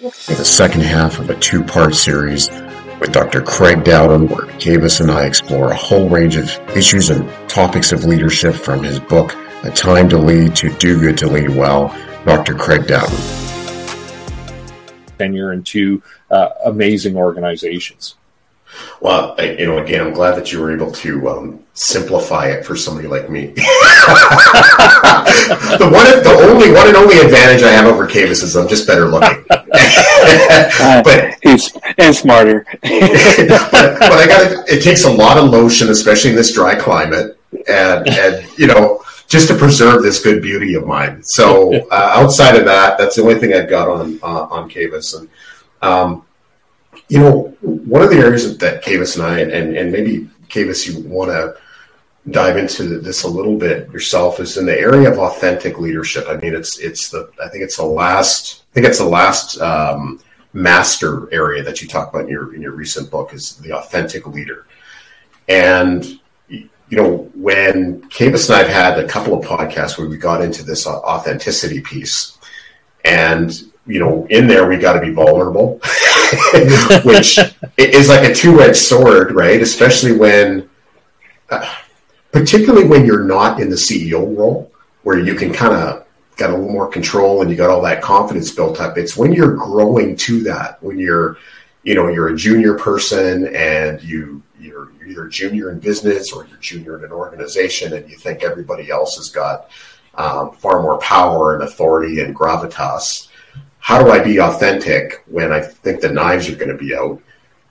the second half of a two part series with Dr. Craig Dowden, where Kavis and I explore a whole range of issues and topics of leadership from his book, A Time to Lead to Do Good to Lead Well, Dr. Craig Dowden. Tenure in two uh, amazing organizations. Well, I, you know, again, I'm glad that you were able to um, simplify it for somebody like me. the one, the only one and only advantage I have over Kavis is I'm just better looking. but he's and smarter. but, but, I got it. takes a lot of lotion, especially in this dry climate, and and you know just to preserve this good beauty of mine. So uh, outside of that, that's the only thing I've got on uh, on Kavis. And um, you know, one of the areas that Kavis and I, and, and maybe Kavis, you want to dive into this a little bit yourself, is in the area of authentic leadership. I mean, it's it's the I think it's the last I think it's the last um, master area that you talk about in your in your recent book is the authentic leader, and you know, when Kavis and I've had a couple of podcasts where we got into this authenticity piece, and you know, in there we got to be vulnerable, which is like a two-edged sword, right? Especially when, uh, particularly when you're not in the CEO role, where you can kind of got a little more control and you got all that confidence built up. It's when you're growing to that, when you're, you know, you're a junior person and you you're either junior in business or you're junior in an organization, and you think everybody else has got um, far more power and authority and gravitas how do I be authentic when I think the knives are going to be out?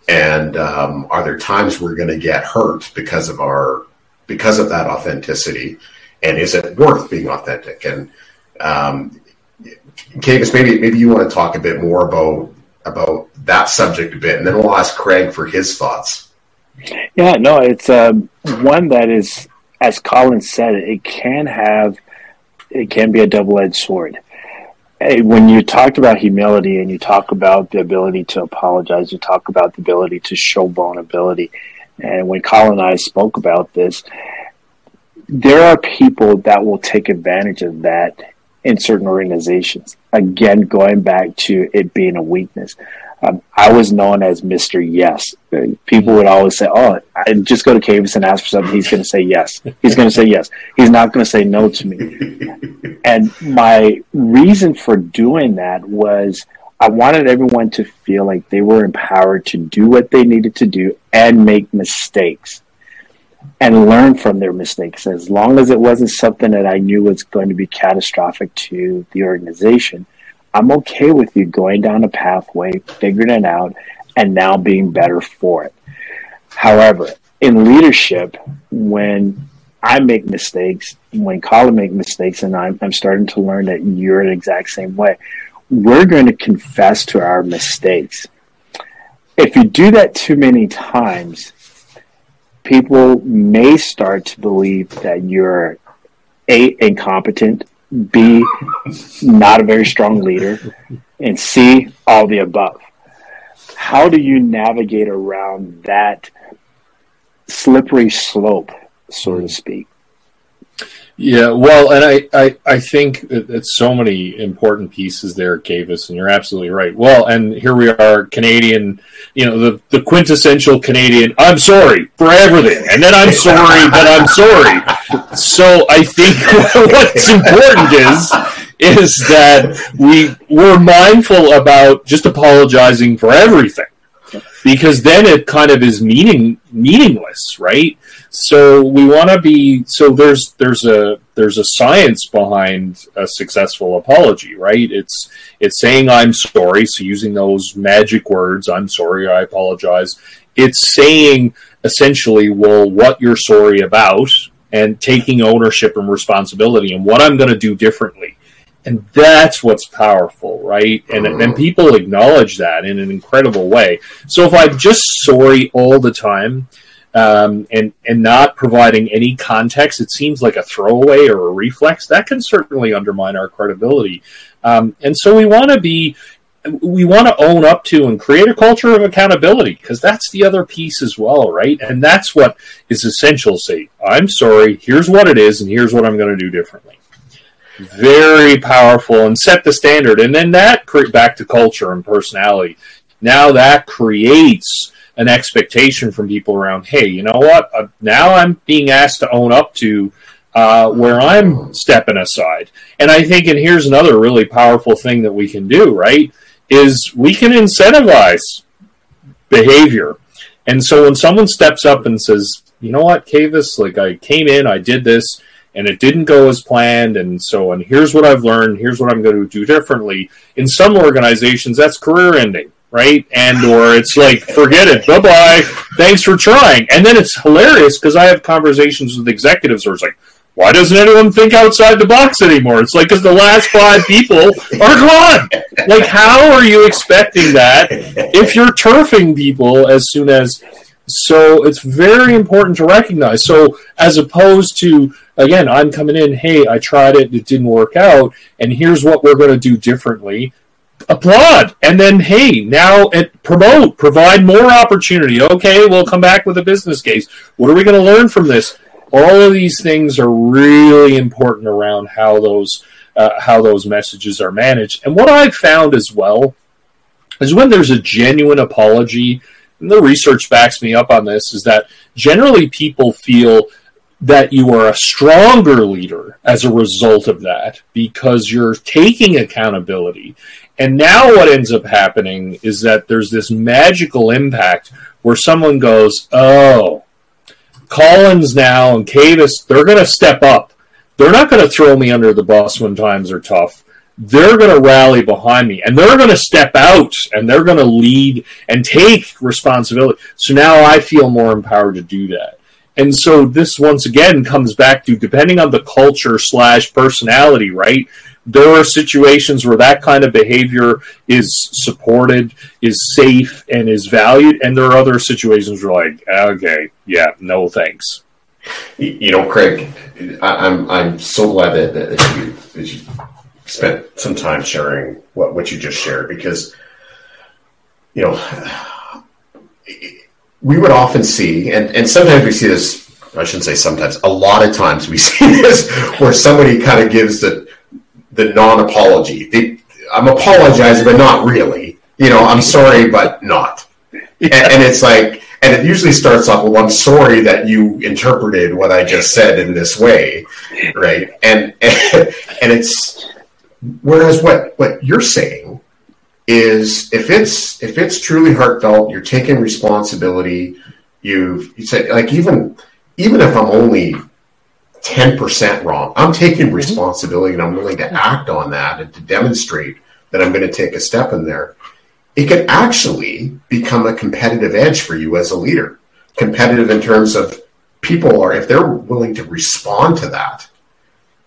And um, are there times we're going to get hurt because of our because of that authenticity? And is it worth being authentic? And um, Kavis, maybe maybe you want to talk a bit more about about that subject a bit, and then we'll ask Craig for his thoughts. Yeah, no, it's um, one that is, as Colin said, it can have, it can be a double edged sword when you talked about humility and you talk about the ability to apologize, you talk about the ability to show vulnerability. And when Colin and I spoke about this, there are people that will take advantage of that in certain organizations. Again, going back to it being a weakness. Um, I was known as Mr. Yes. People would always say, "Oh, I just go to Kavis and ask for something. He's going to say yes. He's going to say yes. He's not going to say no to me." and my reason for doing that was I wanted everyone to feel like they were empowered to do what they needed to do and make mistakes and learn from their mistakes. As long as it wasn't something that I knew was going to be catastrophic to the organization, I'm okay with you going down a pathway, figuring it out, and now being better for it. However, in leadership, when I make mistakes, when Colin make mistakes, and I'm, I'm starting to learn that you're the exact same way, we're going to confess to our mistakes. If you do that too many times, people may start to believe that you're A, incompetent, B, not a very strong leader, and C, all the above. How do you navigate around that slippery slope, so to speak? Yeah, well, and I, I, I think it's so many important pieces there, Kavis, and you're absolutely right. Well, and here we are, Canadian, you know, the, the quintessential Canadian, I'm sorry for everything, and then I'm sorry but I'm sorry. So I think what's important is is that we we're mindful about just apologizing for everything because then it kind of is meaning meaningless, right? So we want to be so there's there's a there's a science behind a successful apology, right? It's it's saying I'm sorry, so using those magic words, I'm sorry, I apologize. It's saying essentially, well, what you're sorry about and taking ownership and responsibility and what I'm going to do differently. And that's what's powerful right? And and mm-hmm. people acknowledge that in an incredible way. So if i'm just sorry all the time um, and and not providing any context it seems like a throwaway or a reflex that can certainly undermine our credibility. Um, and so we want to be we want to own up to and create a culture of accountability because that's the other piece as well right and that's what is essential say i'm sorry here's what it is and here's what i'm going to do differently very powerful and set the standard. And then that back to culture and personality. Now that creates an expectation from people around. Hey, you know what? Uh, now I'm being asked to own up to uh, where I'm stepping aside. And I think, and here's another really powerful thing that we can do, right? Is we can incentivize behavior. And so when someone steps up and says, you know what, Kavis, like I came in, I did this, and it didn't go as planned, and so and here's what I've learned, here's what I'm going to do differently. In some organizations, that's career ending, right? And or it's like, forget it, bye bye, thanks for trying. And then it's hilarious because I have conversations with executives where it's like, why doesn't anyone think outside the box anymore? It's like because the last five people are gone. Like, how are you expecting that if you're turfing people as soon as? So it's very important to recognize. So as opposed to again, I'm coming in, hey, I tried it, it didn't work out, and here's what we're going to do differently. Applaud, and then hey, now it, promote, provide more opportunity. Okay, we'll come back with a business case. What are we going to learn from this? All of these things are really important around how those uh, how those messages are managed. And what I've found as well is when there's a genuine apology, and the research backs me up on this, is that generally people feel that you are a stronger leader as a result of that because you're taking accountability. And now what ends up happening is that there's this magical impact where someone goes, Oh, Collins now and Kavis, they're going to step up. They're not going to throw me under the bus when times are tough. They're going to rally behind me and they're going to step out and they're going to lead and take responsibility. So now I feel more empowered to do that. And so this once again comes back to depending on the culture slash personality, right? There are situations where that kind of behavior is supported, is safe, and is valued, and there are other situations where like, okay, yeah, no thanks. You know, Craig, I'm I'm so glad that, that you that you spent some time sharing what what you just shared because you know we would often see, and and sometimes we see this. I shouldn't say sometimes. A lot of times we see this where somebody kind of gives the the non-apology. I'm apologizing, but not really. You know, I'm sorry, but not. Yeah. And, and, it's like, and it usually starts off, well, I'm sorry that you interpreted what I just said in this way, right? And and, and it's whereas what what you're saying is if it's if it's truly heartfelt, you're taking responsibility. You've you said like even even if I'm only 10% wrong. I'm taking mm-hmm. responsibility and I'm willing to act on that and to demonstrate that I'm going to take a step in there. It can actually become a competitive edge for you as a leader. Competitive in terms of people are, if they're willing to respond to that,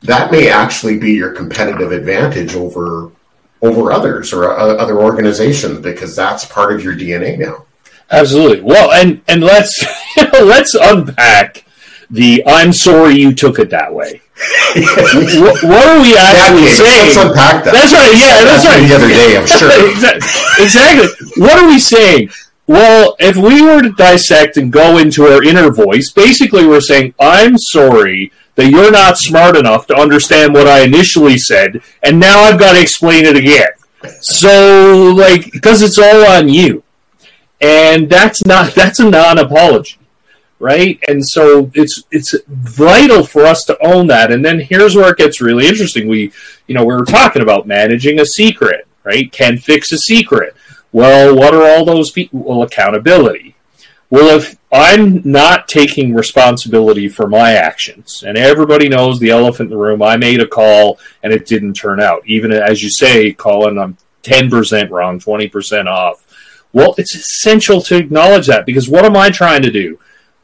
that may actually be your competitive advantage over over others or uh, other organizations because that's part of your DNA now. Absolutely. Well, and and let's let's unpack the "I'm sorry you took it that way." what, what, are we actually yeah, saying? Let's unpack that. That's right. Yeah, that's, that's right. The other day, I'm sure. exactly. What are we saying? Well, if we were to dissect and go into our inner voice, basically we're saying, "I'm sorry." That you're not smart enough to understand what I initially said, and now I've got to explain it again. So, like, because it's all on you, and that's not that's a non-apology right? And so it's it's vital for us to own that. And then here's where it gets really interesting. We, you know, we were talking about managing a secret, right? Can fix a secret. Well, what are all those people? Well, accountability. Well, if I'm not taking responsibility for my actions, and everybody knows the elephant in the room, I made a call and it didn't turn out. Even as you say, Colin, I'm 10% wrong, 20% off. Well, it's essential to acknowledge that because what am I trying to do?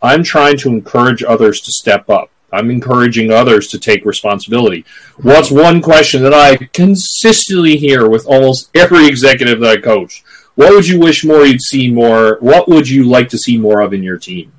I'm trying to encourage others to step up. I'm encouraging others to take responsibility. What's one question that I consistently hear with almost every executive that I coach? What would you wish more you'd see more? What would you like to see more of in your team?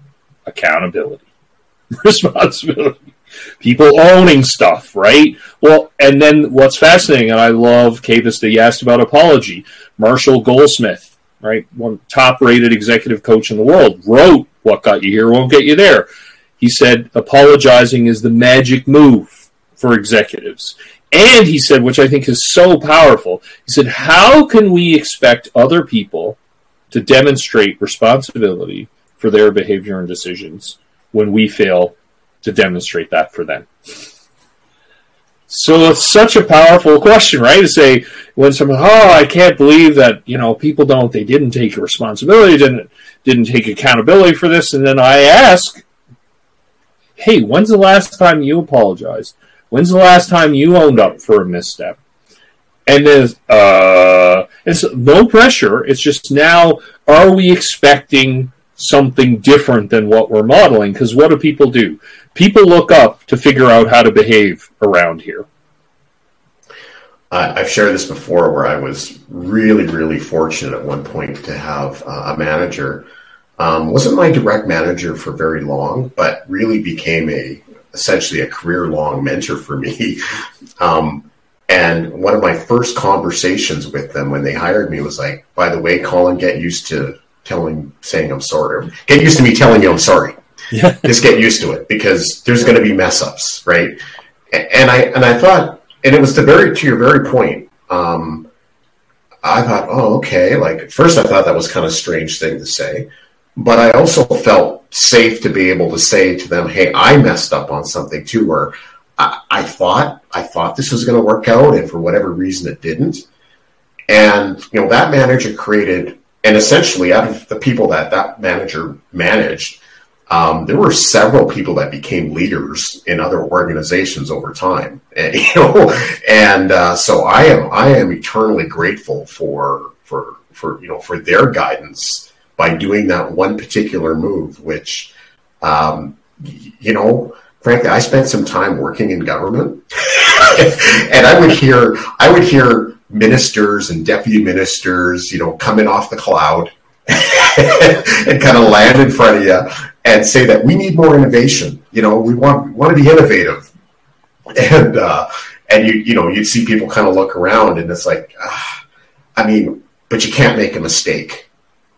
Accountability, responsibility, people owning stuff, right? Well, and then what's fascinating, and I love Kavis that you asked about apology. Marshall Goldsmith, right, one top rated executive coach in the world, wrote what got you here won't get you there. He said apologizing is the magic move for executives. And he said, which I think is so powerful, he said, How can we expect other people to demonstrate responsibility for their behavior and decisions when we fail to demonstrate that for them? So it's such a powerful question, right? To say when someone, oh, I can't believe that you know people don't, they didn't take responsibility, didn't didn't take accountability for this, and then I ask, hey, when's the last time you apologized? When's the last time you owned up for a misstep? And there's uh, it's no pressure. It's just now, are we expecting something different than what we're modeling? Because what do people do? People look up to figure out how to behave around here. I've shared this before where I was really, really fortunate at one point to have uh, a manager. Um, wasn't my direct manager for very long, but really became a essentially a career long mentor for me. Um, and one of my first conversations with them when they hired me was like, by the way, Colin, get used to telling, saying I'm sorry. Get used to me telling you I'm sorry. Yeah. Just get used to it because there's going to be mess ups, right? And I and I thought, and it was the very to your very point. Um, I thought, oh, okay. Like first, I thought that was kind of strange thing to say, but I also felt safe to be able to say to them, "Hey, I messed up on something too," or I, I thought I thought this was going to work out, and for whatever reason, it didn't. And you know that manager created, and essentially out of the people that that manager managed, um, there were several people that became leaders in other organizations over time. And, you know, and uh, so I am I am eternally grateful for for for you know for their guidance by doing that one particular move, which um, you know frankly, I spent some time working in government, and I would hear I would hear ministers and deputy ministers, you know, coming off the cloud and kind of land in front of you and say that we need more innovation. You know, we want we want to be innovative, and uh, and you you know you'd see people kind of look around and it's like, uh, I mean, but you can't make a mistake,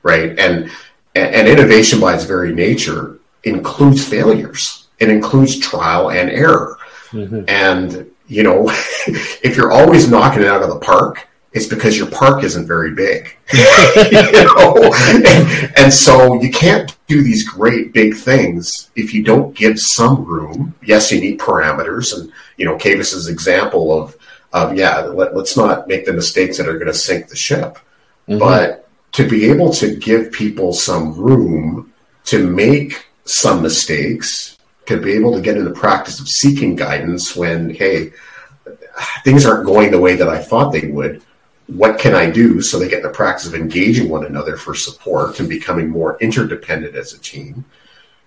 right? And and innovation by its very nature includes failures it includes trial and error. Mm-hmm. And, you know, if you're always knocking it out of the park, it's because your park isn't very big. you know? And, and, so you can't do these great big things if you don't give some room. Yes, you need parameters. And, you know, Kavis's example of, of yeah, let, us not make the mistakes that are going to sink the ship. Mm-hmm. But to be able to give people some room to make some mistakes to be able to get in the practice of seeking guidance when, hey, things aren't going the way that I thought they would. What can I do so they get the practice of engaging one another for support and becoming more interdependent as a team?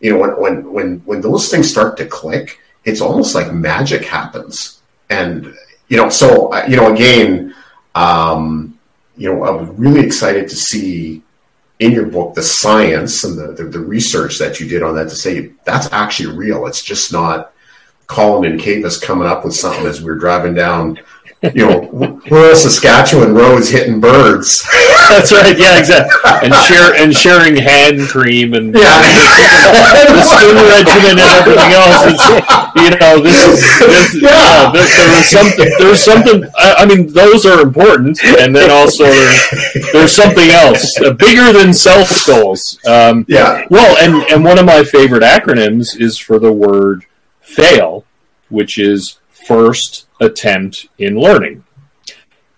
You know, when when when when those things start to click, it's almost like magic happens. And you know, so you know, again, um, you know, I'm really excited to see in your book the science and the, the, the, research that you did on that to say that's actually real. It's just not Colin and Kavis coming up with something as we are driving down you know, rural Saskatchewan roads hitting birds. That's right. Yeah, exactly. And share and sharing hand cream and yeah. the spoon regimen and everything else. It's, you know, this is this, yeah. there, there was something. There's something. I, I, mean, those are important, and then also there's, there's something else uh, bigger than self goals. Um, yeah. Well, and and one of my favorite acronyms is for the word fail, which is first attempt in learning.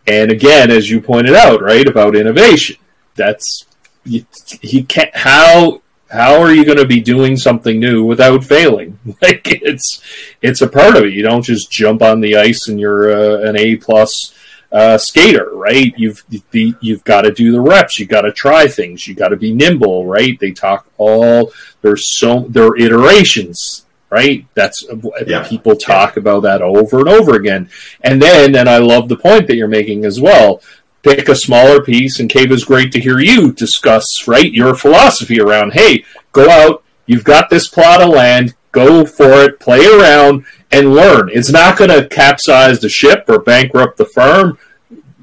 And again, as you pointed out, right about innovation, that's you, you can't how how are you going to be doing something new without failing? Like it's it's a part of it. You don't just jump on the ice and you're uh, an A plus uh, skater, right? You've you've got to do the reps. You got to try things. You got to be nimble, right? They talk all there's so there are iterations right? That's yeah. people talk yeah. about that over and over again. And then, and I love the point that you're making as well. Pick a smaller piece, and Kavis great to hear you discuss, right, your philosophy around. Hey, go out. You've got this plot of land. Go for it. Play around and learn. It's not going to capsize the ship or bankrupt the firm.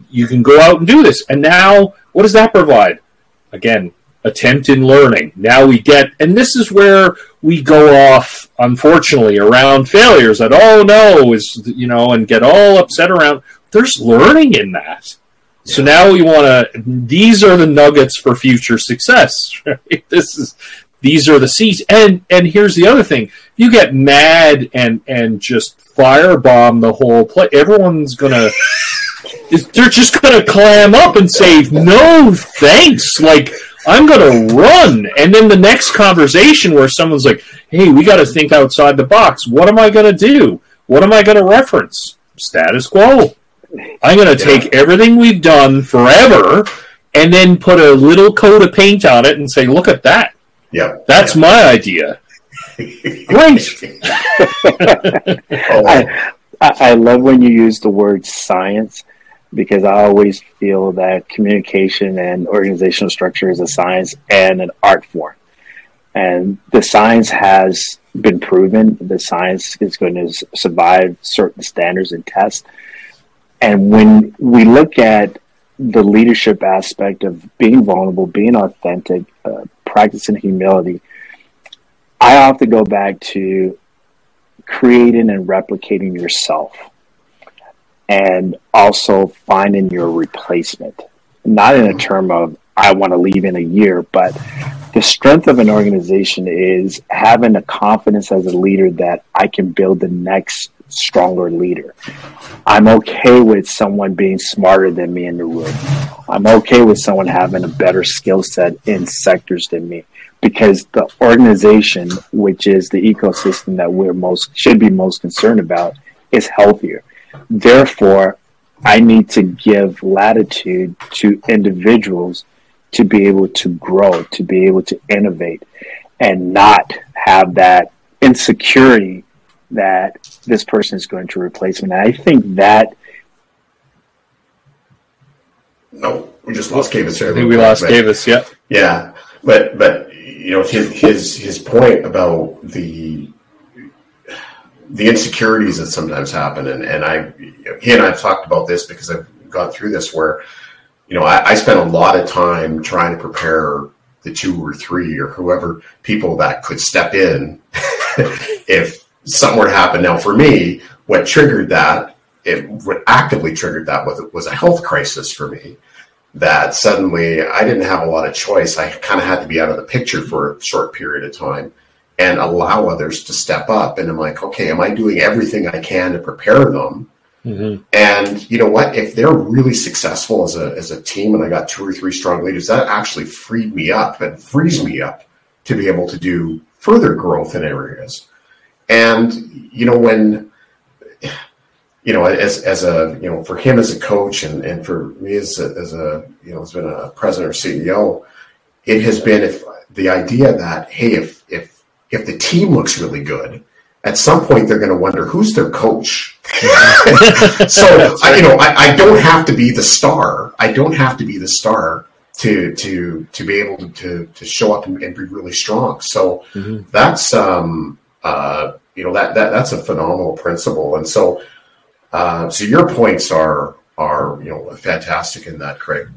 You can go out and do this. And now, what does that provide? Again, attempt in learning. Now we get, and this is where we go off, unfortunately, around failures that, oh no, is, you know, and get all upset around. There's learning in that. So now we want to, these are the nuggets for future success, right? This is, these are the seeds. And, and here's the other thing. You get mad and, and just firebomb the whole play. Everyone's going to, they're just going to clam up and say, no, thanks. Like, I'm going to run. And then the next conversation where someone's like, hey, we got to think outside the box. What am I going to do? What am I going to reference? Status quo. I'm going to take everything we've done forever and then put a little coat of paint on it and say, look at that. Yeah. That's yeah. my idea. Great. oh. I, I love when you use the word science because I always feel that communication and organizational structure is a science and an art form. And the science has been proven. The science is going to survive certain standards and tests. And when we look at the leadership aspect of being vulnerable, being authentic, uh, practicing humility, I often go back to creating and replicating yourself and also finding your replacement. Not in a term of, I want to leave in a year, but the strength of an organization is having a confidence as a leader that I can build the next stronger leader. I'm okay with someone being smarter than me in the room. I'm okay with someone having a better skill set in sectors than me because the organization, which is the ecosystem that we're most should be most concerned about, is healthier. Therefore, I need to give latitude to individuals to be able to grow, to be able to innovate, and not have that insecurity that this person is going to replace me. And I think that. No, we just lost Kavis. I think we lost Kavis. Yeah. Yeah, but but you know his his his point about the the insecurities that sometimes happen, and and I he and I've talked about this because I've gone through this where you know I, I spent a lot of time trying to prepare the two or three or whoever people that could step in if something were to happen. Now, for me, what triggered that, it what actively triggered that was was a health crisis for me. That suddenly I didn't have a lot of choice. I kind of had to be out of the picture for a short period of time and allow others to step up. And I'm like, okay, am I doing everything I can to prepare them? Mm-hmm. And you know what? If they're really successful as a as a team, and I got two or three strong leaders, that actually freed me up and frees me up to be able to do further growth in areas. And you know when you know as as a you know for him as a coach and and for me as a, as a you know as been a president or CEO, it has been if the idea that hey if if the team looks really good, at some point they're going to wonder who's their coach. so I, you know, I, I, don't have to be the star. I don't have to be the star to to to be able to to, to show up and, and, be really strong. So mm-hmm. that's um uh you know that that that's a phenomenal principle. And so uh, so your points are are you know fantastic in that, Craig.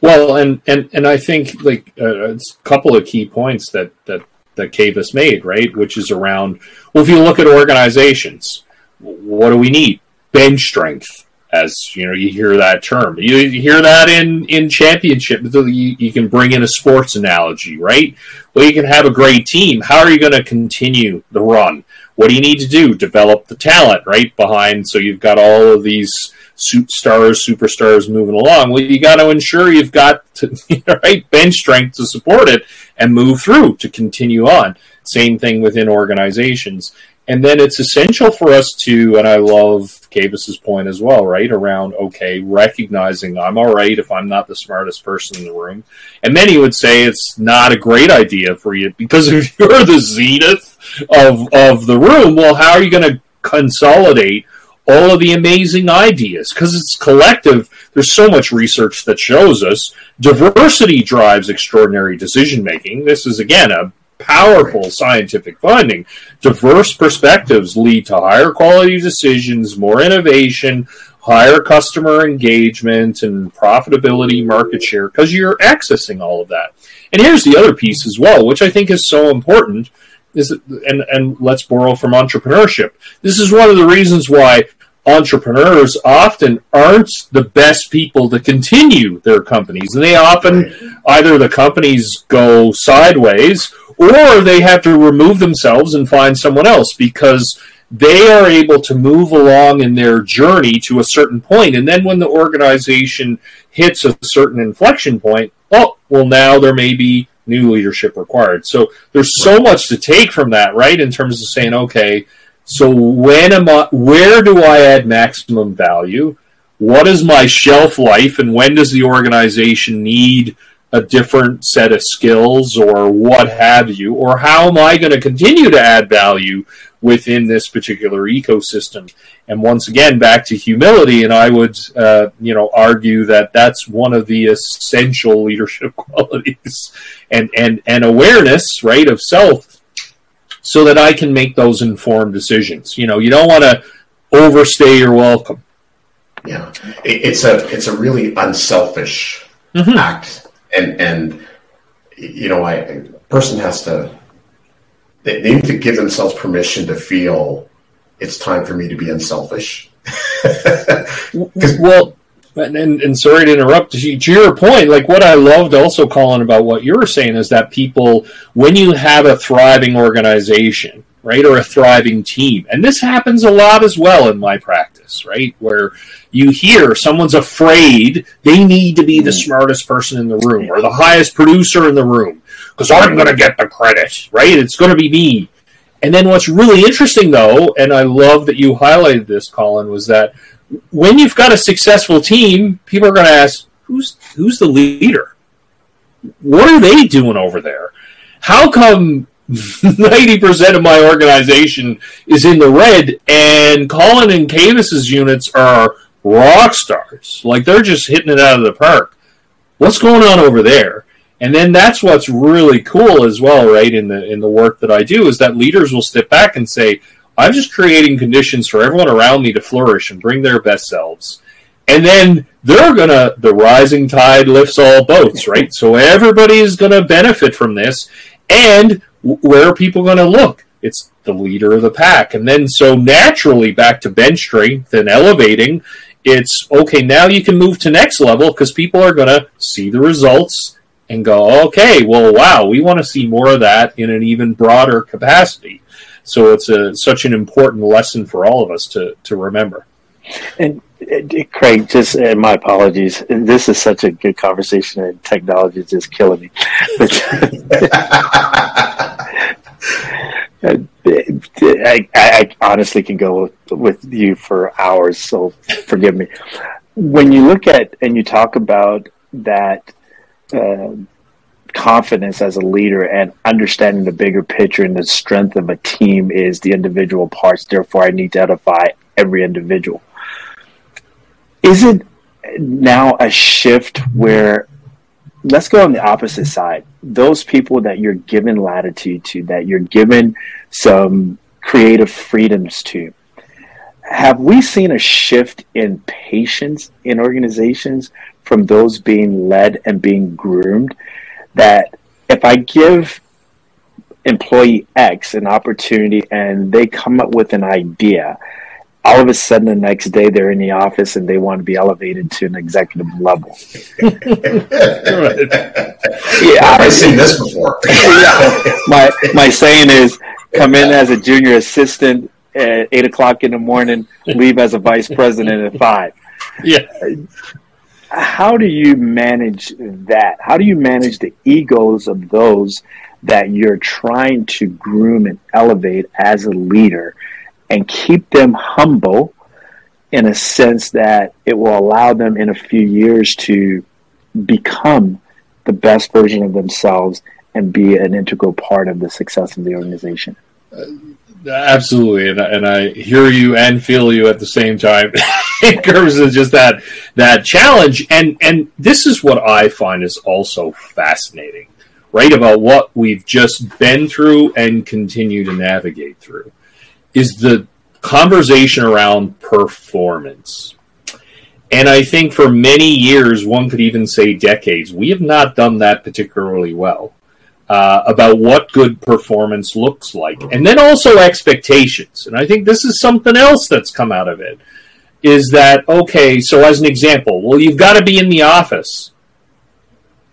Well, and and and I think like uh, a couple of key points that that that Kavis made, right? Which is around, well, if you look at organizations, what do we need? Bench strength, as you know, you hear that term. You, you hear that in in championship. You, you, can bring in a sports analogy, right? Well, you can have a great team. How are you going to continue the run? What do you need to do? Develop the talent, right behind. So you've got all of these stars, superstars moving along. Well, you got to ensure you've got to, right bench strength to support it and move through to continue on. Same thing within organizations. And then it's essential for us to, and I love Kavis's point as well, right? Around, okay, recognizing I'm all right if I'm not the smartest person in the room. And many would say it's not a great idea for you because if you're the zenith of, of the room, well, how are you going to consolidate all of the amazing ideas because it's collective. There's so much research that shows us diversity drives extraordinary decision making. This is, again, a powerful scientific finding. Diverse perspectives lead to higher quality decisions, more innovation, higher customer engagement and profitability, market share, because you're accessing all of that. And here's the other piece as well, which I think is so important. Is and and let's borrow from entrepreneurship. This is one of the reasons why entrepreneurs often aren't the best people to continue their companies. And they often either the companies go sideways or they have to remove themselves and find someone else because they are able to move along in their journey to a certain point. and then when the organization hits a certain inflection point oh well now there may be new leadership required so there's so much to take from that right in terms of saying okay so when am I where do I add maximum value what is my shelf life and when does the organization need a different set of skills or what have you, or how am I going to continue to add value within this particular ecosystem? And once again, back to humility, and I would, uh, you know, argue that that's one of the essential leadership qualities, and and and awareness, right, of self, so that I can make those informed decisions. You know, you don't want to overstay your welcome. Yeah, it's a it's a really unselfish mm-hmm. act and and you know, I a person has to they, they need to give themselves permission to feel it's time for me to be unselfish. well, and, and, sorry to interrupt. To your point, like what I loved also, Colin, about what you were saying is that people, when you have a thriving organization, right, or a thriving team, and this happens a lot as well in my practice, right, where you hear someone's afraid they need to be the mm. smartest person in the room or the highest producer in the room because I'm going to get the credit, right? It's going to be me. And then what's really interesting, though, and I love that you highlighted this, Colin, was that when you've got a successful team, people are going to ask, "Who's who's the leader? What are they doing over there? How come ninety percent of my organization is in the red, and Colin and Kavis's units are rock stars. Like they're just hitting it out of the park. What's going on over there? And then that's what's really cool as well, right? In the in the work that I do is that leaders will step back and say, "I'm just creating conditions for everyone around me to flourish and bring their best selves." And then they're gonna the rising tide lifts all boats, right? So everybody is gonna benefit from this. And where are people gonna look? It's the leader of the pack. And then so naturally back to bench strength and elevating it's okay now you can move to next level because people are going to see the results and go okay well wow we want to see more of that in an even broader capacity so it's a such an important lesson for all of us to to remember and uh, Craig, just uh, my apologies. This is such a good conversation, and technology is just killing me. I, I, honestly can go with you for hours, so forgive me. When you look at and you talk about that uh, confidence as a leader and understanding the bigger picture and the strength of a team is the individual parts, therefore, I need to edify every individual. Is it now a shift where let's go on the opposite side. Those people that you're given latitude to, that you're given some creative freedoms to. Have we seen a shift in patience in organizations from those being led and being groomed? That if I give employee X an opportunity and they come up with an idea, all of a sudden the next day they're in the office and they want to be elevated to an executive level. yeah, I've seen this before. yeah. My my saying is come in as a junior assistant at eight o'clock in the morning, leave as a vice president at five. Yeah. How do you manage that? How do you manage the egos of those that you're trying to groom and elevate as a leader? and keep them humble in a sense that it will allow them in a few years to become the best version of themselves and be an integral part of the success of the organization. Uh, Absolutely, and, and I hear you and feel you at the same time in terms of just that that challenge. And and this is what I find is also fascinating, right? About what we've just been through and continue to navigate through is the conversation around performance. And I think for many years, one could even say decades, we have not done that particularly well uh, about what good performance looks like. And then also expectations. And I think this is something else that's come out of it is that, okay, so as an example, well, you've got to be in the office.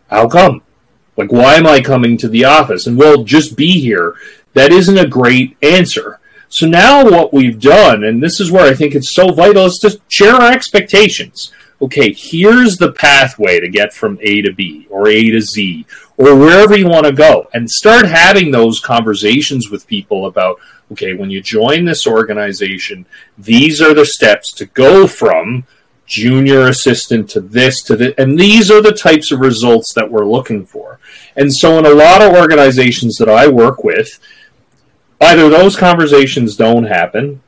How come? Like, why am I coming to the office? And well, just be here. That isn't a great answer. So now what we've done, and this is where I think it's so vital, is to share our expectations. Okay, here's the pathway to get from A to B or A to Z or wherever you want to go and start having those conversations with people about okay, when you join this organization, these are the steps to go from junior assistant to this to this and these are the types of results that we're looking for. And so in a lot of organizations that i work with either those conversations don't happen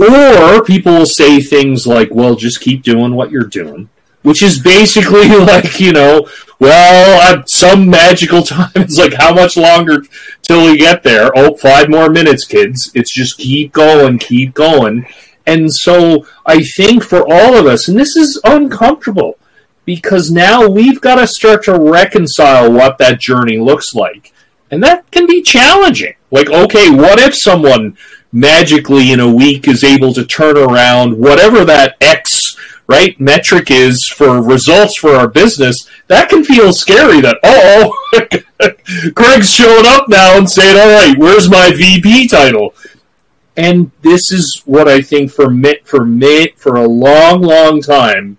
or people will say things like well just keep doing what you're doing which is basically like you know well at some magical time it's like how much longer till we get there oh five more minutes kids it's just keep going keep going and so I think for all of us, and this is uncomfortable because now we've got to start to reconcile what that journey looks like. And that can be challenging. Like, okay, what if someone magically in a week is able to turn around whatever that X right metric is for results for our business? That can feel scary that, oh, Craig's showing up now and saying, all right, where's my VP title? and this is what I think for for for a long, long time,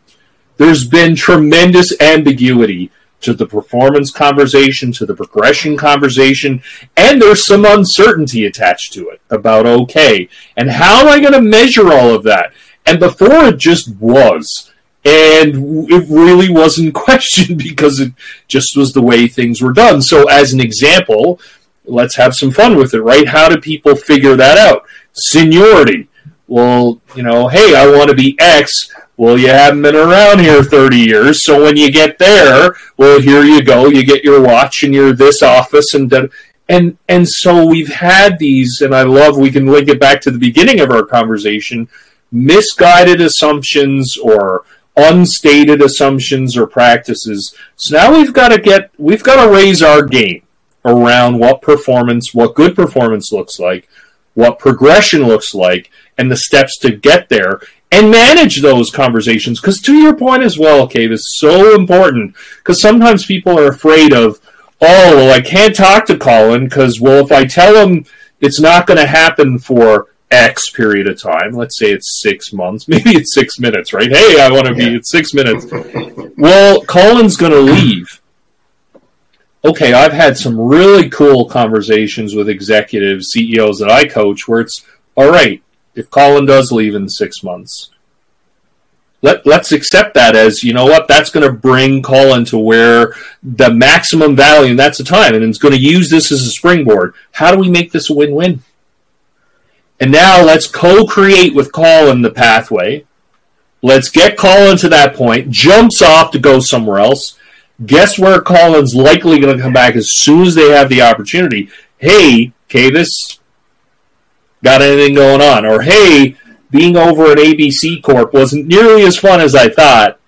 there's been tremendous ambiguity to the performance conversation, to the progression conversation, and there's some uncertainty attached to it about okay, and how am I going to measure all of that? And before it just was, and it really wasn't questioned because it just was the way things were done. So, as an example, let's have some fun with it, right? How do people figure that out? Seniority. Well, you know, hey, I want to be X. Well, you haven't been around here 30 years, so when you get there, well, here you go. You get your watch and you're this office and and and so we've had these, and I love we can link it back to the beginning of our conversation, misguided assumptions or unstated assumptions or practices. So now we've got to get we've got to raise our game around what performance, what good performance looks like, what progression looks like, and the steps to get there, and manage those conversations. Because to your point as well, Cave, is so important. Because sometimes people are afraid of, oh, well, I can't talk to Colin because, well, if I tell him it's not going to happen for X period of time, let's say it's six months, maybe it's six minutes, right? Hey, I want to be at six minutes. well, Colin's going to leave okay, I've had some really cool conversations with executives, CEOs that I coach where it's all right, if Colin does leave in six months, let, let's accept that as, you know what, that's going to bring Colin to where the maximum value, and that's the time, and it's going to use this as a springboard. How do we make this a win win? And now let's co create with Colin the pathway. Let's get Colin to that point, jumps off to go somewhere else Guess where Colin's likely going to come back as soon as they have the opportunity? Hey, Kavis, got anything going on? Or hey, being over at ABC Corp wasn't nearly as fun as I thought.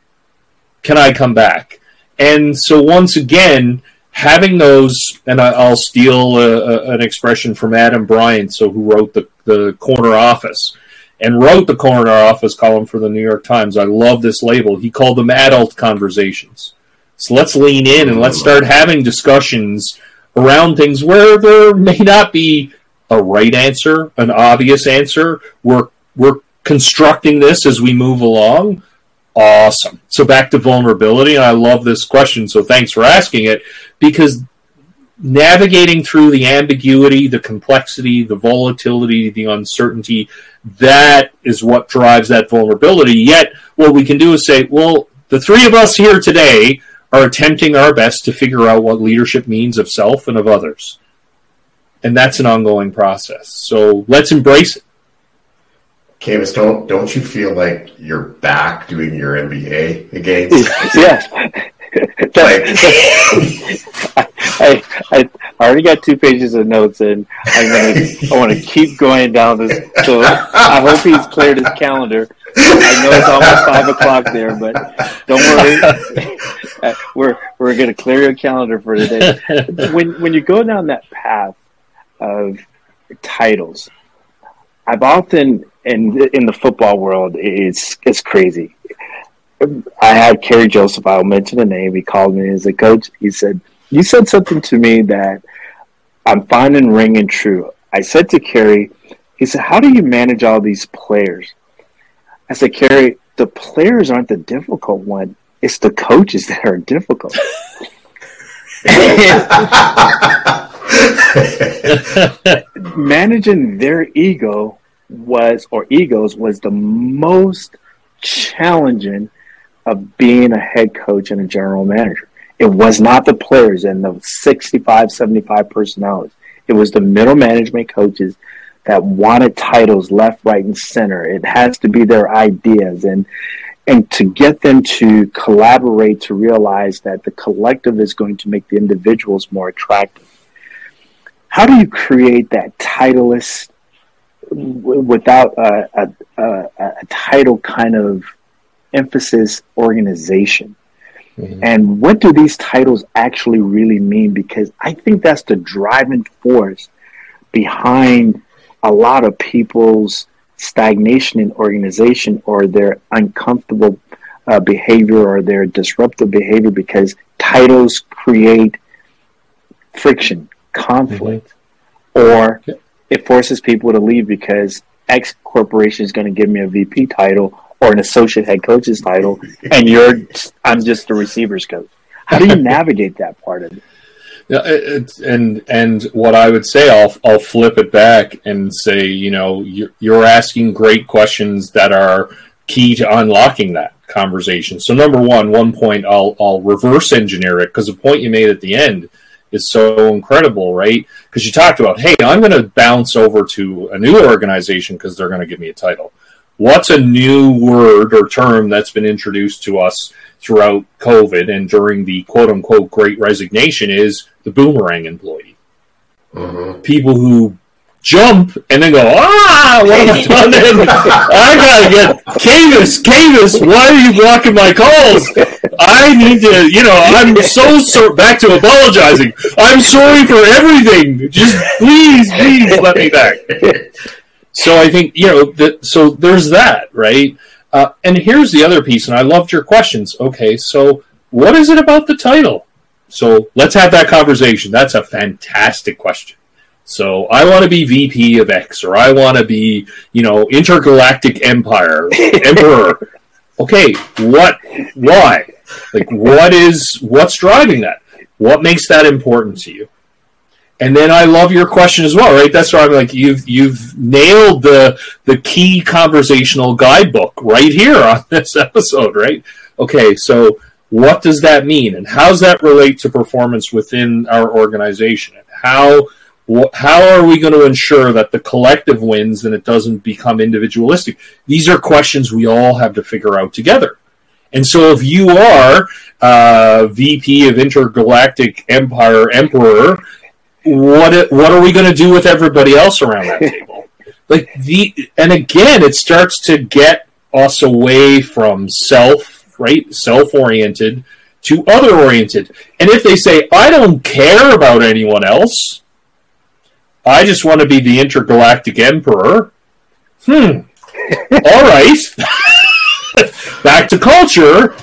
Can I come back? And so once again, having those, and I'll steal a, a, an expression from Adam Bryant, so who wrote the the corner office and wrote the corner office column for the New York Times. I love this label. He called them adult conversations. So let's lean in and let's start having discussions around things where there may not be a right answer, an obvious answer. We're we're constructing this as we move along. Awesome. So back to vulnerability, and I love this question. So thanks for asking it because navigating through the ambiguity, the complexity, the volatility, the uncertainty, that is what drives that vulnerability. Yet, what we can do is say, well, the three of us here today are attempting our best to figure out what leadership means of self and of others. And that's an ongoing process. So let's embrace it. Kavis, don't don't you feel like you're back doing your MBA again? yes. like, I, I, I already got two pages of notes, and I'm gonna I want to keep going down this. So I hope he's cleared his calendar I know it's almost five o'clock there, but don't worry. Uh, we're we're going to clear your calendar for today. When when you go down that path of titles, I've often in in the football world, it's it's crazy. I had Kerry Joseph. I'll mention the name. He called me as a coach. He said, "You said something to me that I'm finding ringing true." I said to Kerry, he said, "How do you manage all these players?" I said, "Kerry, the players aren't the difficult one. It's the coaches that are difficult." managing their ego was or egos was the most challenging of being a head coach and a general manager. It was not the players and the 65, 75 personalities. It was the middle management coaches that wanted titles left, right, and center. It has to be their ideas and and to get them to collaborate to realize that the collective is going to make the individuals more attractive. How do you create that titleist without a, a, a, a title kind of emphasis organization. Mm-hmm. And what do these titles actually really mean? Because I think that's the driving force behind a lot of people's stagnation in organization or their uncomfortable uh, behavior or their disruptive behavior because titles create friction, conflict, mm-hmm. or it forces people to leave because X corporation is going to give me a VP title or an associate head coach's title, and you're I'm just a receivers coach. How do you navigate that part of it? Yeah, it's, and and what I would say, I'll I'll flip it back and say, you know, you're, you're asking great questions that are key to unlocking that conversation. So number one, one point I'll I'll reverse engineer it because the point you made at the end is so incredible, right? Because you talked about, hey, I'm going to bounce over to a new organization because they're going to give me a title what's a new word or term that's been introduced to us throughout COVID and during the quote unquote great resignation is the boomerang employee. Mm-hmm. People who jump and then go, ah, what have I done? Then? I gotta get Kavis, Kavis, why are you blocking my calls? I need to, you know, I'm so sorry. Back to apologizing. I'm sorry for everything. Just please, please let me back. So I think you know that. So there's that, right? Uh, and here's the other piece, and I loved your questions. Okay, so what is it about the title? So let's have that conversation. That's a fantastic question. So I want to be VP of X, or I want to be, you know, intergalactic empire emperor. Okay, what? Why? Like, what is what's driving that? What makes that important to you? And then I love your question as well, right? That's why I'm like, you've you've nailed the the key conversational guidebook right here on this episode, right? Okay, so what does that mean, and how does that relate to performance within our organization? And how how are we going to ensure that the collective wins and it doesn't become individualistic? These are questions we all have to figure out together. And so, if you are uh, VP of Intergalactic Empire Emperor what what are we going to do with everybody else around that table? like the and again, it starts to get us away from self, right, self oriented to other oriented. And if they say, I don't care about anyone else, I just want to be the intergalactic emperor. Hmm. All right. Back to culture.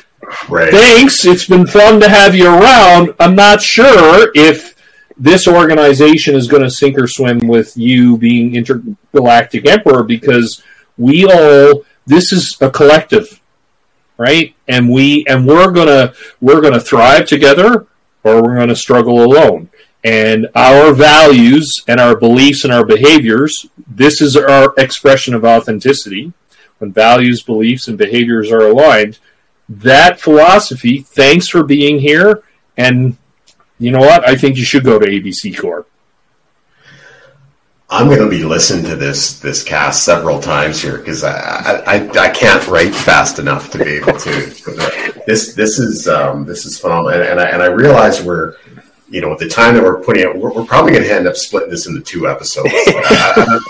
Right. Thanks. It's been fun to have you around. I'm not sure if this organization is going to sink or swim with you being intergalactic emperor because we all this is a collective right and we and we're gonna we're gonna thrive together or we're gonna struggle alone and our values and our beliefs and our behaviors this is our expression of authenticity when values beliefs and behaviors are aligned that philosophy thanks for being here and you know what? I think you should go to ABC Corp. I'm going to be listening to this this cast several times here because I, I I can't write fast enough to be able to. This this is um, this is phenomenal, and, and I and I realize we're you know, at the time that we're putting it, we're, we're probably going to end up splitting this into two episodes.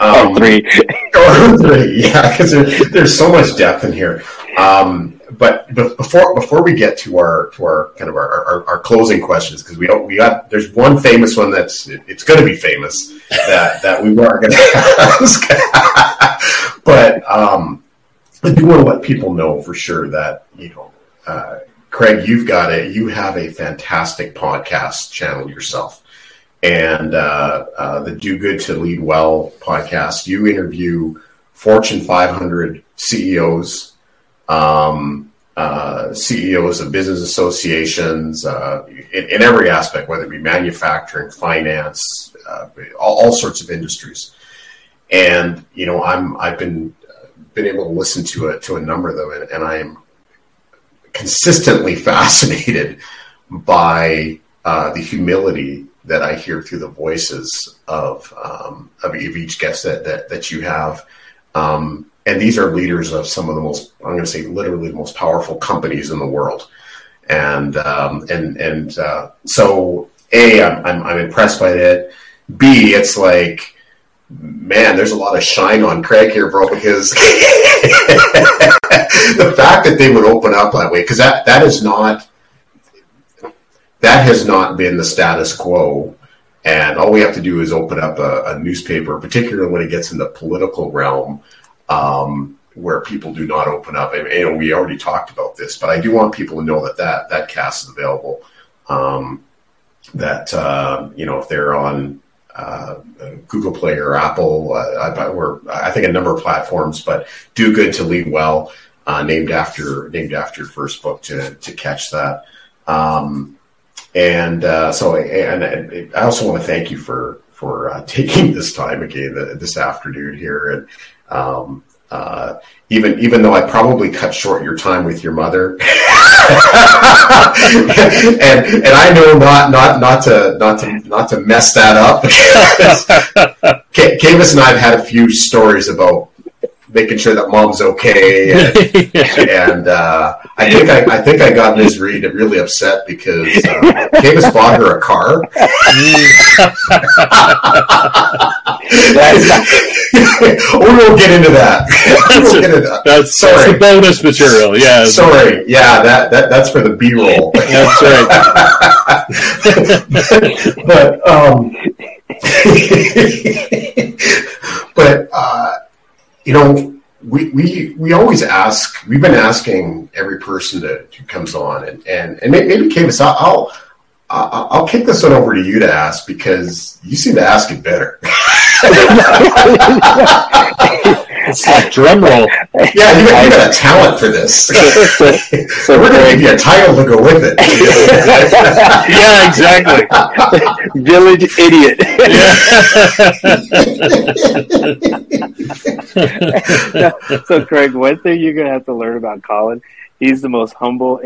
Um, or three. or three, yeah, because there, there's so much depth in here. Um, but, but before before we get to our to our kind of our, our, our closing questions, because we don't we got there's one famous one that's it, it's going to be famous that that we weren't going to ask, but um, I do want to let people know for sure that you know. Uh, Craig, you've got it. you have a fantastic podcast channel yourself, and uh, uh, the Do Good to Lead Well podcast. You interview Fortune 500 CEOs, um, uh, CEOs of business associations uh, in, in, every aspect, whether it be manufacturing, finance, uh, all, all, sorts of industries. And you know, I'm I've been been able to listen to it to a number of them, and, and I am consistently fascinated by uh, the humility that I hear through the voices of um, of each guest that that, that you have. Um, and these are leaders of some of the most I'm going to say literally the most powerful companies in the world. And um, and and uh, so a I'm, I'm, I'm impressed by it. B it's like man, there's a lot of shine on Craig here, bro, because the fact that they would open up that way, because that, that is not, that has not been the status quo. And all we have to do is open up a, a newspaper, particularly when it gets in the political realm, um, where people do not open up. And, you know, we already talked about this, but I do want people to know that that, that cast is available. Um, that, uh, you know, if they're on uh, Google Play or Apple, uh, or I think a number of platforms, but Do Good to Lead Well, uh, named after named after your first book to to catch that. Um, and uh, so, and I also want to thank you for for uh, taking this time again this afternoon here, and um, uh, even even though I probably cut short your time with your mother, and and I know not not not to not to not to mess that up. Kavis and I have had a few stories about making sure that mom's okay, and, and uh, I think I, I, think I got Ms. Reed really upset because uh, Kavis bought her a car. we won't get into that. That's, we'll get into that. That's, sorry. that's the bonus material. Yeah. Sorry. Yeah, that, that that's for the B roll. That's right. but um, but uh, you know, we, we we always ask. We've been asking every person that comes on, and and, and maybe Kavis, I'll I'll, I'll kick this one over to you to ask because you seem to ask it better. it's like drum roll. Yeah, you got, you got a talent for this. so, so we're going to give you a title to go with it. yeah, exactly. Village idiot. Yeah. so, Craig, one thing you're going to have to learn about Colin he's the most humble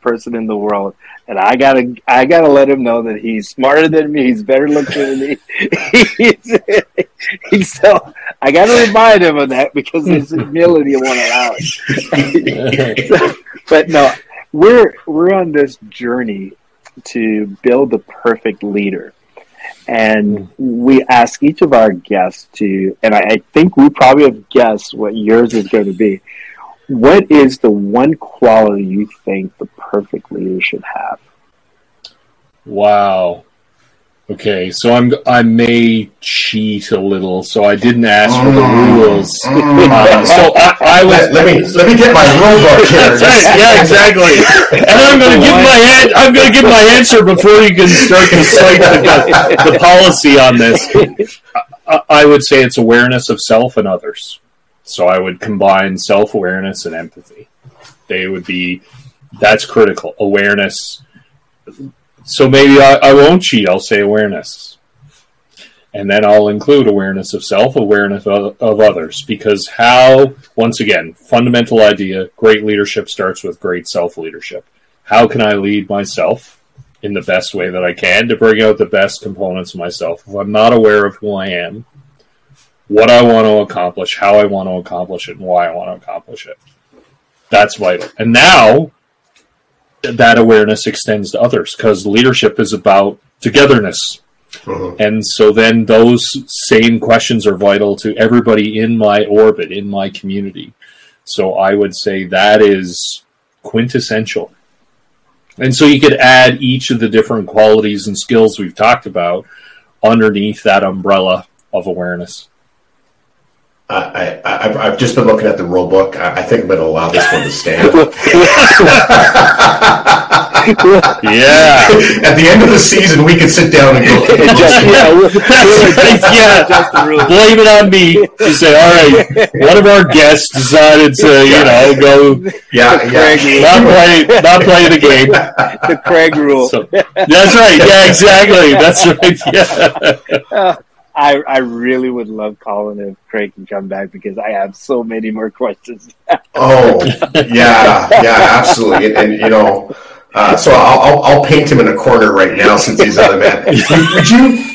person in the world, and I gotta I gotta let him know that he's smarter than me. He's better looking than me. he's, he's so I gotta remind him of that because his humility won't allow it. so, but no, we're we're on this journey to build the perfect leader. And we ask each of our guests to, and I, I think we probably have guessed what yours is going to be what is the one quality you think the perfect leader should have? Wow. Okay, so I'm I may cheat a little, so I didn't ask for the mm. rules. Mm. Uh, so I, I, was let, let, me let me get my rule book here. yeah, exactly. And I'm going to give my an- I'm going to give my answer before you can start to cite the, the policy on this. I, I would say it's awareness of self and others. So I would combine self awareness and empathy. They would be that's critical awareness. So maybe I, I won't cheat. I'll say awareness, and then I'll include awareness of self, awareness of, of others. Because how, once again, fundamental idea: great leadership starts with great self leadership. How can I lead myself? in the best way that I can to bring out the best components of myself. If I'm not aware of who I am, what I want to accomplish, how I want to accomplish it, and why I want to accomplish it. That's vital. And now that awareness extends to others because leadership is about togetherness. Mhm. And so then those same questions are vital to everybody in my orbit, in my community. So I would say that is quintessential. And so you could add each of the different qualities and skills we've talked about underneath that umbrella of awareness. I, I, I've, I've just been looking at the rule book. I, I think I'm going to allow this one to stand. Yeah. At the end of the season, we can sit down and go. Adjust- yeah, we'll- we'll Yeah. adjust the rules. Blame it on me. Just say, all right, one of our guests decided to, you know, go Yeah, yeah. not play, not play the game. the Craig rule. So, that's right. Yeah, exactly. That's right. Yeah. Uh, I, I really would love Colin if Craig can come back because I have so many more questions. Oh, yeah, yeah, absolutely. And, and you know, uh, so I'll, I'll, I'll paint him in a corner right now since he's on the man. Would you,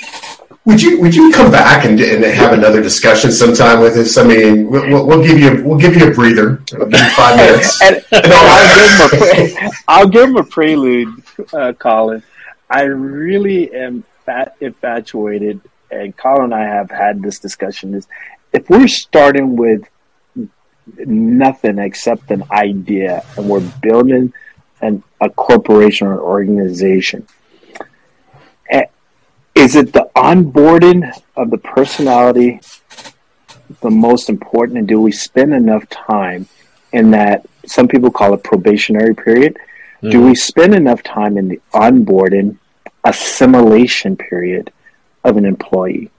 would you, would you come back and, and have another discussion sometime with us? I mean, we'll, we'll- give you, we'll give you a breather, five minutes. And, No, I'll, give him a, pre- I'll give him a prelude, uh, Colin. I really am fat, infatuated, and Colin and I have had this discussion. Is if we're starting with nothing except an idea, and we're building an, a corporation or an organization, eh, is it the onboarding of the personality the most important, and do we spend enough time in that? Some people call it probationary period. Do we spend enough time in the onboarding assimilation period of an employee?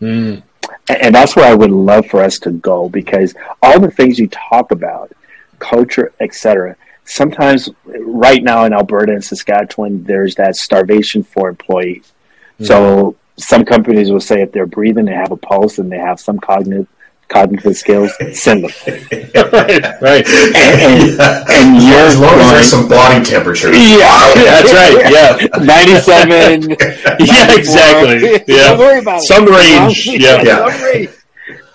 Mm. And that's where I would love for us to go because all the things you talk about, culture, etc. Sometimes, right now in Alberta and Saskatchewan, there's that starvation for employees. So some companies will say if they're breathing, they have a pulse, and they have some cognitive cognitive skills, send them. right, right. And, and you're As long as there's some body temperature. yeah, That's right. Yeah. Ninety-seven. Yeah, exactly. Yeah. Don't worry about it. Some range. Yeah. Yeah. Some range.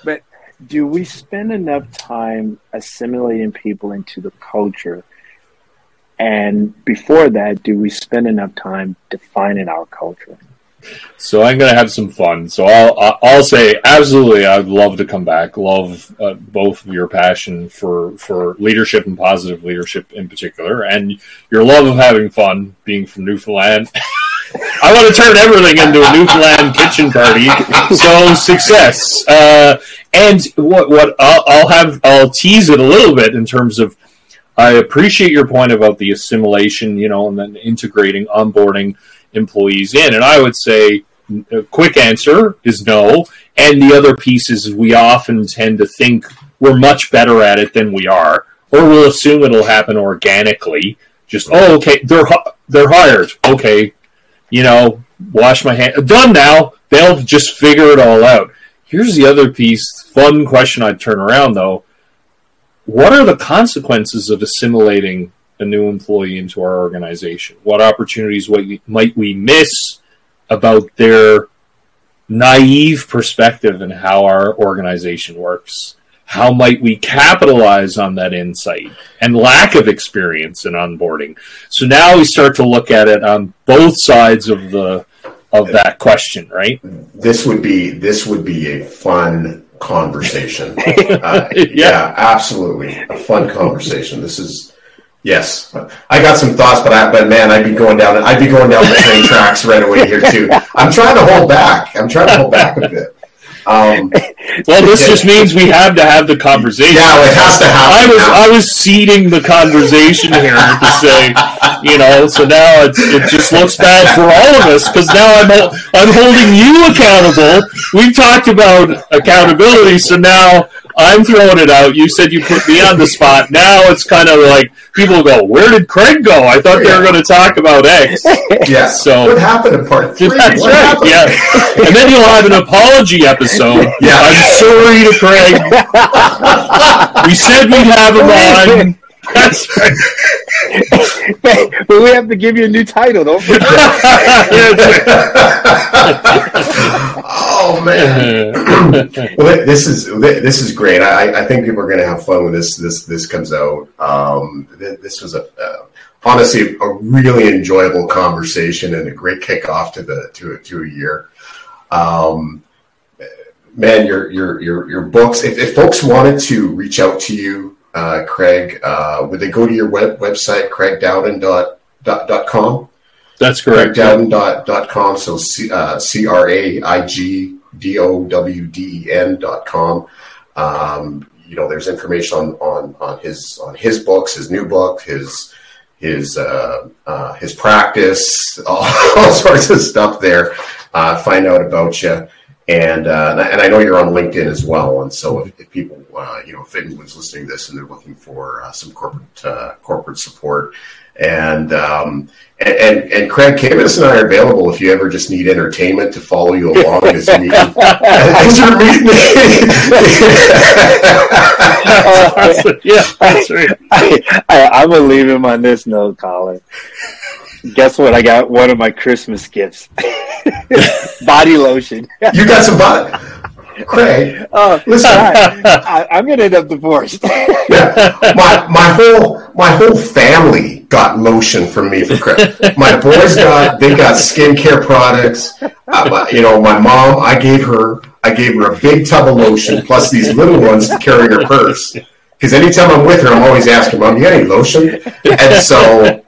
But do we spend enough time assimilating people into the culture? And before that, do we spend enough time defining our culture? So I'm going to have some fun. So I'll I'll say absolutely. I'd love to come back. Love uh, both of your passion for for leadership and positive leadership in particular, and your love of having fun. Being from Newfoundland, I want to turn everything into a Newfoundland kitchen party. So success. Uh, and what what I'll, I'll have I'll tease it a little bit in terms of. I appreciate your point about the assimilation, you know, and then integrating, onboarding employees in. And I would say a quick answer is no. And the other piece is we often tend to think we're much better at it than we are, or we'll assume it'll happen organically. Just oh, okay, they're they're hired. Okay, you know, wash my hand. Done now. They'll just figure it all out. Here's the other piece. Fun question I'd turn around though. What are the consequences of assimilating a new employee into our organization? What opportunities might we miss about their naive perspective and how our organization works? How might we capitalize on that insight and lack of experience in onboarding? So now we start to look at it on both sides of the of that question, right? This would be this would be a fun conversation. Uh, Yeah. yeah, absolutely, a fun conversation. This is yes. I got some thoughts, but I, but man, I'd be going down I'd be going down the train tracks right away here too. I'm trying to hold back. I'm trying to hold back a bit. Um, Well, this just means we have to have the conversation. yeah, it has to happen. I was now. I was seeding the conversation here to say, you know, so now it's, it just looks bad for all of us because now I'm I'm holding you accountable. We've talked about accountability, so now I'm throwing it out. You said you put me on the spot. Now it's kind of like people go, "Where did Craig go? I thought they were going to talk about X." yeah. so- what happened in part three? That's What right. happened? Yeah, and then you'll have an apology episode. Yeah. I'm sorry to Craig. We said we'd have him on. That's right. but we have to give you a new title, don't forget. oh man. well, this is this is great. I, I think people are going to have fun when this this this comes out. Um, this was a uh, honestly a really enjoyable conversation and a great kickoff to the to to a year. Um, man, your your your your books. If, if folks wanted to reach out to you, uh, Craig, uh, would they go to your web website, craigdowden.com? That's correct. Craigdowden.com. So C uh, R A I G D O W D E N dot com. Um, you know, there's information on, on, on his on his books, his new book, his his uh, uh, his practice, all, all, sorts of stuff there. Uh, find out about you, and uh, and I know you're on LinkedIn as well. And so if, if people, uh, you know, if anyone's listening to this and they're looking for uh, some corporate corporate support, and um, and, and, and Craig Kavis and I are available if you ever just need entertainment to follow you along as you meet as you're meeting. yeah, that's right. I, I, I'm gonna leave him on this note, Colin. Guess what? I got one of my Christmas gifts: body lotion. you got some body. Craig, uh, listen, I, am gonna end up divorced. yeah, my my whole my whole family got lotion from me for Craig. My boys got they got skincare products. Uh, you know, my mom, I gave her I gave her a big tub of lotion plus these little ones to carry in her purse. Because anytime I'm with her, I'm always asking, "Mom, you got any lotion?" And so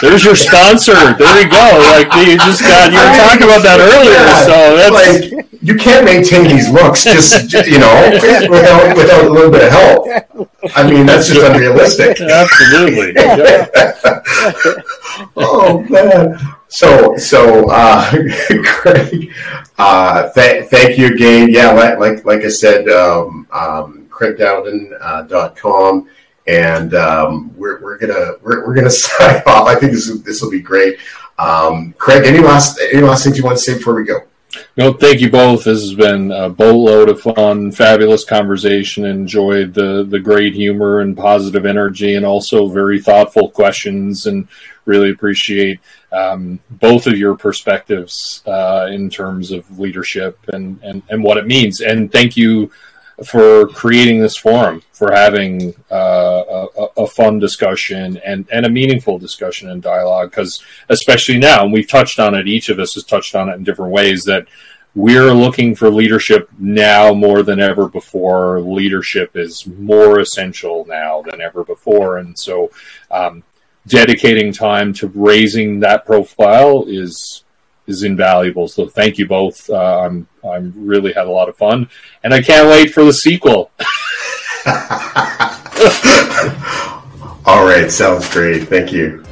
there's your sponsor. There you go. Like you just got you were talking about that earlier. Yeah, so that's like you can't maintain these looks just you know without without a little bit of help. I mean, that's just unrealistic. Absolutely. oh man. So so uh, Craig, uh, th- thank you again. Yeah, like like, like I said. Um, um, craigdowden.com. Uh, and um, we're, we're gonna we're, we're gonna sign off. I think this this will be great. Um, Craig, any last any last things you want to say before we go? No, thank you both. This has been a boatload of fun, fabulous conversation. Enjoyed the the great humor and positive energy, and also very thoughtful questions. And really appreciate um, both of your perspectives uh, in terms of leadership and, and and what it means. And thank you for creating this forum, for having uh, a, a, fun discussion and, and a meaningful discussion and dialogue. Because especially now, and we've touched on it, each of us has touched on it in different ways, that we're looking for leadership now more than ever before. Leadership is more essential now than ever before, and so um, dedicating time to raising that profile is is invaluable. So thank you both. Uh, I'm I'm really had a lot of fun, and I can't wait for the sequel. All right, sounds great. Thank you.